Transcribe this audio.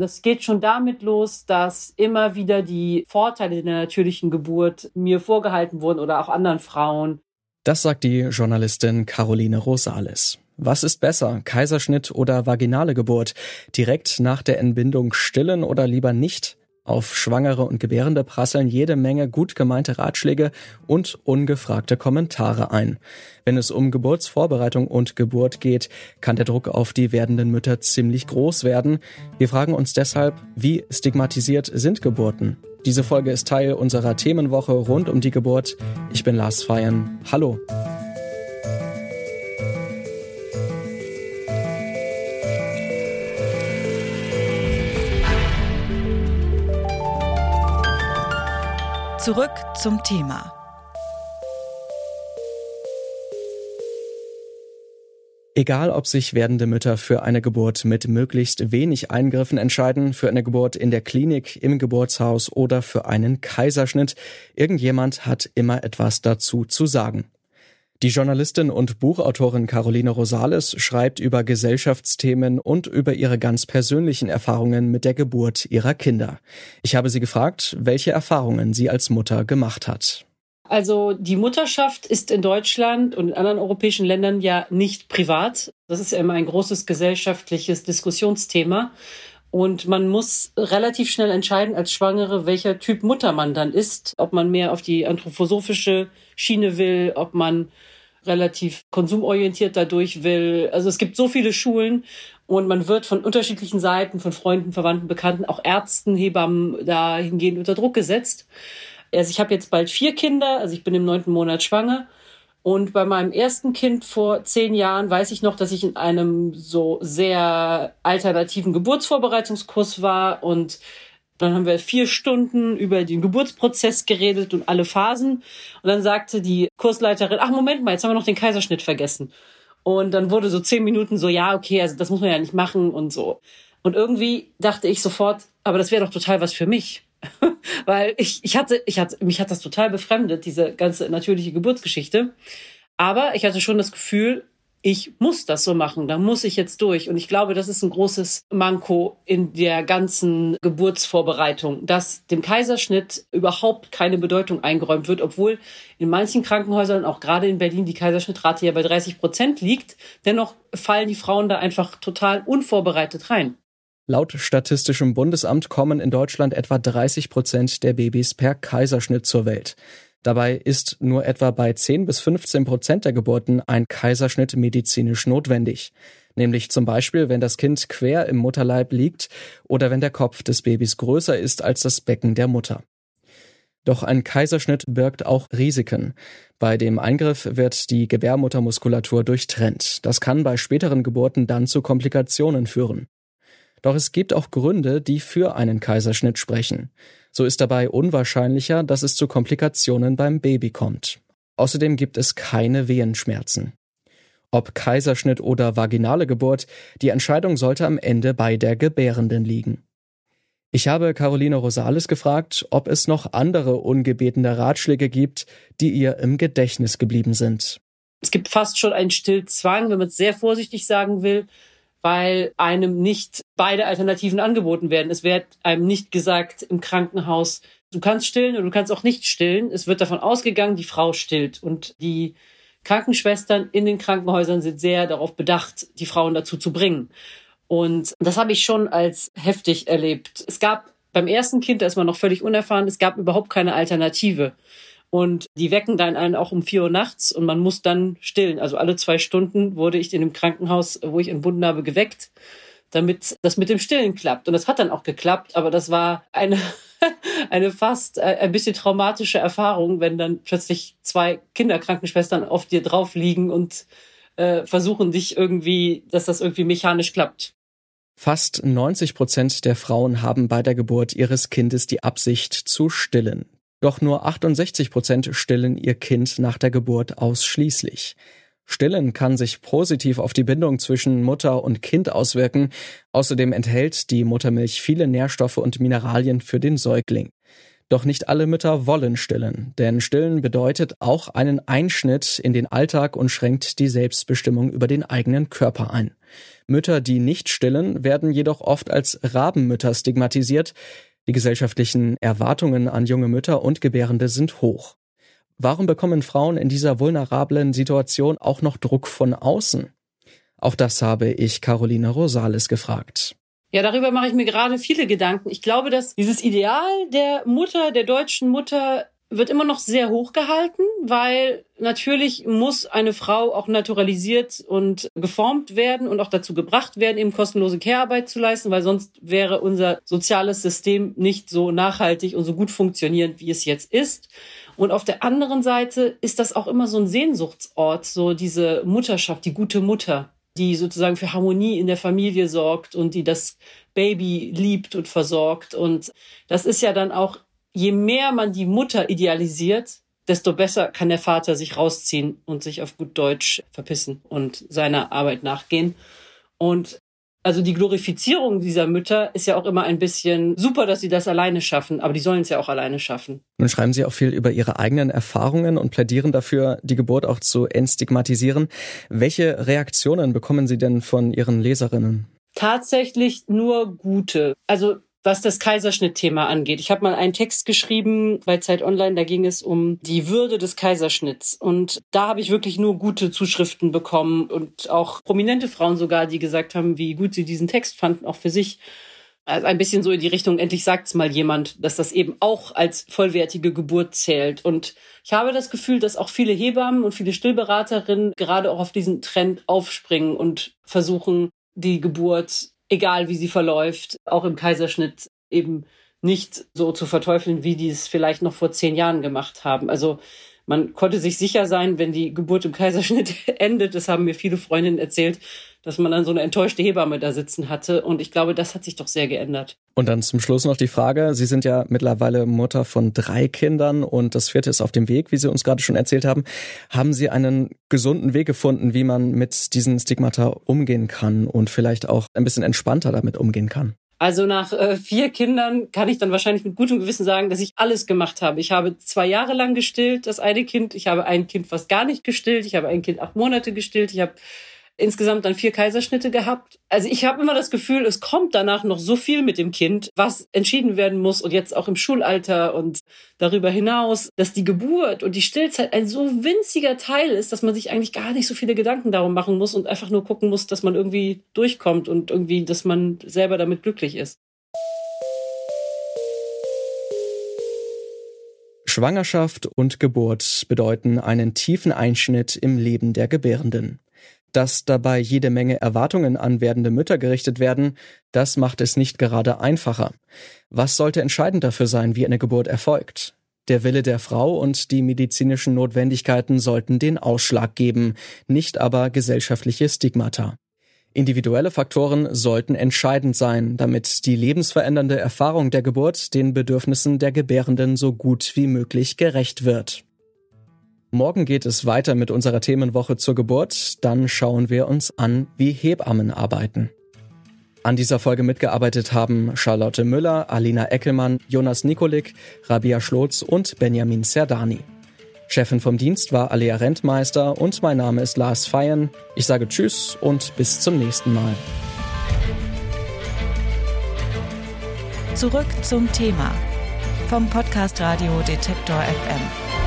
Das geht schon damit los, dass immer wieder die Vorteile der natürlichen Geburt mir vorgehalten wurden oder auch anderen Frauen. Das sagt die Journalistin Caroline Rosales. Was ist besser, Kaiserschnitt oder vaginale Geburt? Direkt nach der Entbindung stillen oder lieber nicht? Auf Schwangere und Gebärende prasseln jede Menge gut gemeinte Ratschläge und ungefragte Kommentare ein. Wenn es um Geburtsvorbereitung und Geburt geht, kann der Druck auf die werdenden Mütter ziemlich groß werden. Wir fragen uns deshalb, wie stigmatisiert sind Geburten? Diese Folge ist Teil unserer Themenwoche rund um die Geburt. Ich bin Lars Feiern. Hallo. Zurück zum Thema. Egal, ob sich werdende Mütter für eine Geburt mit möglichst wenig Eingriffen entscheiden, für eine Geburt in der Klinik, im Geburtshaus oder für einen Kaiserschnitt, irgendjemand hat immer etwas dazu zu sagen. Die Journalistin und Buchautorin Caroline Rosales schreibt über Gesellschaftsthemen und über ihre ganz persönlichen Erfahrungen mit der Geburt ihrer Kinder. Ich habe sie gefragt, welche Erfahrungen sie als Mutter gemacht hat. Also die Mutterschaft ist in Deutschland und in anderen europäischen Ländern ja nicht privat. Das ist ja immer ein großes gesellschaftliches Diskussionsthema. Und man muss relativ schnell entscheiden als Schwangere, welcher Typ Mutter man dann ist. Ob man mehr auf die anthroposophische Schiene will, ob man relativ konsumorientiert dadurch will. Also es gibt so viele Schulen und man wird von unterschiedlichen Seiten, von Freunden, Verwandten, Bekannten, auch Ärzten, Hebammen dahingehend unter Druck gesetzt. Also ich habe jetzt bald vier Kinder, also ich bin im neunten Monat schwanger. Und bei meinem ersten Kind vor zehn Jahren weiß ich noch, dass ich in einem so sehr alternativen Geburtsvorbereitungskurs war und dann haben wir vier Stunden über den Geburtsprozess geredet und alle Phasen. Und dann sagte die Kursleiterin, ach Moment mal, jetzt haben wir noch den Kaiserschnitt vergessen. Und dann wurde so zehn Minuten so, ja, okay, also das muss man ja nicht machen und so. Und irgendwie dachte ich sofort, aber das wäre doch total was für mich. Weil ich, ich hatte, ich hatte, mich hat das total befremdet, diese ganze natürliche Geburtsgeschichte. Aber ich hatte schon das Gefühl, ich muss das so machen, da muss ich jetzt durch. Und ich glaube, das ist ein großes Manko in der ganzen Geburtsvorbereitung, dass dem Kaiserschnitt überhaupt keine Bedeutung eingeräumt wird, obwohl in manchen Krankenhäusern, auch gerade in Berlin, die Kaiserschnittrate ja bei 30 Prozent liegt. Dennoch fallen die Frauen da einfach total unvorbereitet rein. Laut Statistischem Bundesamt kommen in Deutschland etwa 30 Prozent der Babys per Kaiserschnitt zur Welt. Dabei ist nur etwa bei 10 bis 15 Prozent der Geburten ein Kaiserschnitt medizinisch notwendig. Nämlich zum Beispiel, wenn das Kind quer im Mutterleib liegt oder wenn der Kopf des Babys größer ist als das Becken der Mutter. Doch ein Kaiserschnitt birgt auch Risiken. Bei dem Eingriff wird die Gebärmuttermuskulatur durchtrennt. Das kann bei späteren Geburten dann zu Komplikationen führen. Doch es gibt auch Gründe, die für einen Kaiserschnitt sprechen. So ist dabei unwahrscheinlicher, dass es zu Komplikationen beim Baby kommt. Außerdem gibt es keine Wehenschmerzen. Ob Kaiserschnitt oder vaginale Geburt, die Entscheidung sollte am Ende bei der Gebärenden liegen. Ich habe Caroline Rosales gefragt, ob es noch andere ungebetene Ratschläge gibt, die ihr im Gedächtnis geblieben sind. Es gibt fast schon einen Stillzwang, wenn man es sehr vorsichtig sagen will, weil einem nicht beide Alternativen angeboten werden. Es wird einem nicht gesagt im Krankenhaus, du kannst stillen oder du kannst auch nicht stillen. Es wird davon ausgegangen, die Frau stillt. Und die Krankenschwestern in den Krankenhäusern sind sehr darauf bedacht, die Frauen dazu zu bringen. Und das habe ich schon als heftig erlebt. Es gab beim ersten Kind, da ist man noch völlig unerfahren, es gab überhaupt keine Alternative. Und die wecken dann einen auch um vier Uhr nachts und man muss dann stillen. Also alle zwei Stunden wurde ich in dem Krankenhaus, wo ich entbunden habe, geweckt, damit das mit dem Stillen klappt. Und das hat dann auch geklappt, aber das war eine, eine fast äh, ein bisschen traumatische Erfahrung, wenn dann plötzlich zwei Kinderkrankenschwestern auf dir drauf liegen und äh, versuchen dich irgendwie, dass das irgendwie mechanisch klappt. Fast 90 Prozent der Frauen haben bei der Geburt ihres Kindes die Absicht zu stillen. Doch nur 68 Prozent stillen ihr Kind nach der Geburt ausschließlich. Stillen kann sich positiv auf die Bindung zwischen Mutter und Kind auswirken. Außerdem enthält die Muttermilch viele Nährstoffe und Mineralien für den Säugling. Doch nicht alle Mütter wollen stillen, denn stillen bedeutet auch einen Einschnitt in den Alltag und schränkt die Selbstbestimmung über den eigenen Körper ein. Mütter, die nicht stillen, werden jedoch oft als Rabenmütter stigmatisiert. Die gesellschaftlichen Erwartungen an junge Mütter und Gebärende sind hoch. Warum bekommen Frauen in dieser vulnerablen Situation auch noch Druck von außen? Auch das habe ich Carolina Rosales gefragt. Ja, darüber mache ich mir gerade viele Gedanken. Ich glaube, dass dieses Ideal der Mutter, der deutschen Mutter, wird immer noch sehr hoch gehalten, weil natürlich muss eine Frau auch naturalisiert und geformt werden und auch dazu gebracht werden, eben kostenlose Care-Arbeit zu leisten, weil sonst wäre unser soziales System nicht so nachhaltig und so gut funktionierend, wie es jetzt ist. Und auf der anderen Seite ist das auch immer so ein Sehnsuchtsort, so diese Mutterschaft, die gute Mutter die sozusagen für Harmonie in der Familie sorgt und die das Baby liebt und versorgt. Und das ist ja dann auch, je mehr man die Mutter idealisiert, desto besser kann der Vater sich rausziehen und sich auf gut Deutsch verpissen und seiner Arbeit nachgehen. Und also die Glorifizierung dieser Mütter ist ja auch immer ein bisschen super, dass sie das alleine schaffen, aber die sollen es ja auch alleine schaffen. Nun schreiben Sie auch viel über Ihre eigenen Erfahrungen und plädieren dafür, die Geburt auch zu entstigmatisieren. Welche Reaktionen bekommen Sie denn von Ihren Leserinnen? Tatsächlich nur gute. Also was das Kaiserschnittthema angeht. Ich habe mal einen Text geschrieben bei Zeit Online, da ging es um die Würde des Kaiserschnitts. Und da habe ich wirklich nur gute Zuschriften bekommen und auch prominente Frauen sogar, die gesagt haben, wie gut sie diesen Text fanden, auch für sich. Also ein bisschen so in die Richtung, endlich sagt's mal jemand, dass das eben auch als vollwertige Geburt zählt. Und ich habe das Gefühl, dass auch viele Hebammen und viele Stillberaterinnen gerade auch auf diesen Trend aufspringen und versuchen, die Geburt egal wie sie verläuft, auch im Kaiserschnitt eben nicht so zu verteufeln, wie die es vielleicht noch vor zehn Jahren gemacht haben. Also man konnte sich sicher sein, wenn die Geburt im Kaiserschnitt endet, das haben mir viele Freundinnen erzählt, dass man dann so eine enttäuschte Hebamme da sitzen hatte. Und ich glaube, das hat sich doch sehr geändert. Und dann zum Schluss noch die Frage, Sie sind ja mittlerweile Mutter von drei Kindern und das vierte ist auf dem Weg, wie Sie uns gerade schon erzählt haben. Haben Sie einen gesunden Weg gefunden, wie man mit diesen Stigmata umgehen kann und vielleicht auch ein bisschen entspannter damit umgehen kann? Also nach äh, vier Kindern kann ich dann wahrscheinlich mit gutem Gewissen sagen, dass ich alles gemacht habe. Ich habe zwei Jahre lang gestillt, das eine Kind. Ich habe ein Kind fast gar nicht gestillt. Ich habe ein Kind acht Monate gestillt. Ich habe insgesamt dann vier Kaiserschnitte gehabt. Also ich habe immer das Gefühl, es kommt danach noch so viel mit dem Kind, was entschieden werden muss und jetzt auch im Schulalter und darüber hinaus, dass die Geburt und die Stillzeit ein so winziger Teil ist, dass man sich eigentlich gar nicht so viele Gedanken darum machen muss und einfach nur gucken muss, dass man irgendwie durchkommt und irgendwie, dass man selber damit glücklich ist. Schwangerschaft und Geburt bedeuten einen tiefen Einschnitt im Leben der Gebärenden. Dass dabei jede Menge Erwartungen an werdende Mütter gerichtet werden, das macht es nicht gerade einfacher. Was sollte entscheidend dafür sein, wie eine Geburt erfolgt? Der Wille der Frau und die medizinischen Notwendigkeiten sollten den Ausschlag geben, nicht aber gesellschaftliche Stigmata. Individuelle Faktoren sollten entscheidend sein, damit die lebensverändernde Erfahrung der Geburt den Bedürfnissen der Gebärenden so gut wie möglich gerecht wird. Morgen geht es weiter mit unserer Themenwoche zur Geburt. Dann schauen wir uns an, wie Hebammen arbeiten. An dieser Folge mitgearbeitet haben Charlotte Müller, Alina Eckelmann, Jonas Nikolik, Rabia Schlotz und Benjamin Serdani. Chefin vom Dienst war Alea Rentmeister und mein Name ist Lars Feyen. Ich sage Tschüss und bis zum nächsten Mal. Zurück zum Thema vom Podcast Radio Detektor FM.